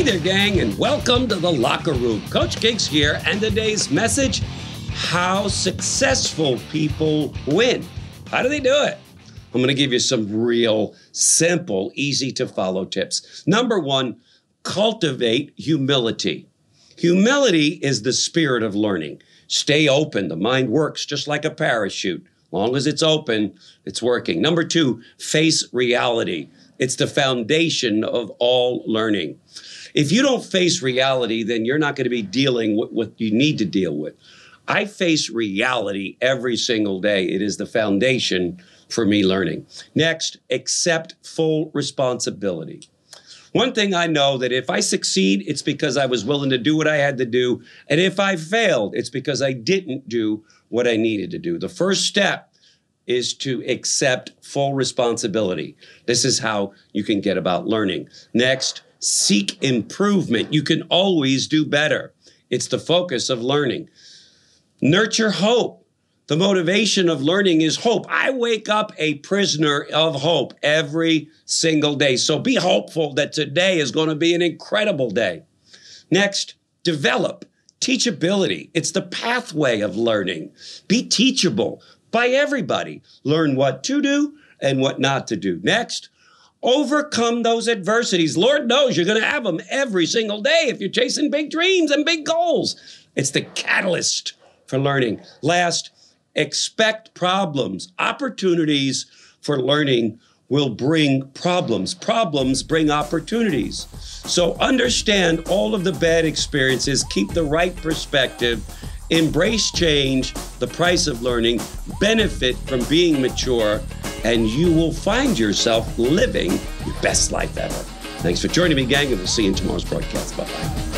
Hey there, gang, and welcome to the locker room. Coach Gigs here, and today's message how successful people win. How do they do it? I'm going to give you some real simple, easy to follow tips. Number one, cultivate humility. Humility is the spirit of learning. Stay open. The mind works just like a parachute. Long as it's open, it's working. Number two, face reality. It's the foundation of all learning. If you don't face reality, then you're not going to be dealing with what you need to deal with. I face reality every single day. It is the foundation for me learning. Next, accept full responsibility. One thing I know that if I succeed, it's because I was willing to do what I had to do. And if I failed, it's because I didn't do what I needed to do. The first step is to accept full responsibility. This is how you can get about learning. Next, seek improvement. You can always do better. It's the focus of learning. Nurture hope. The motivation of learning is hope. I wake up a prisoner of hope every single day. So be hopeful that today is going to be an incredible day. Next, develop teachability. It's the pathway of learning. Be teachable by everybody. Learn what to do and what not to do. Next, overcome those adversities. Lord knows you're going to have them every single day if you're chasing big dreams and big goals. It's the catalyst for learning. Last, expect problems. Opportunities for learning will bring problems. Problems bring opportunities. So understand all of the bad experiences, keep the right perspective, embrace change, the price of learning, benefit from being mature, and you will find yourself living your best life ever. Thanks for joining me, gang, and we'll see you in tomorrow's broadcast. Bye bye.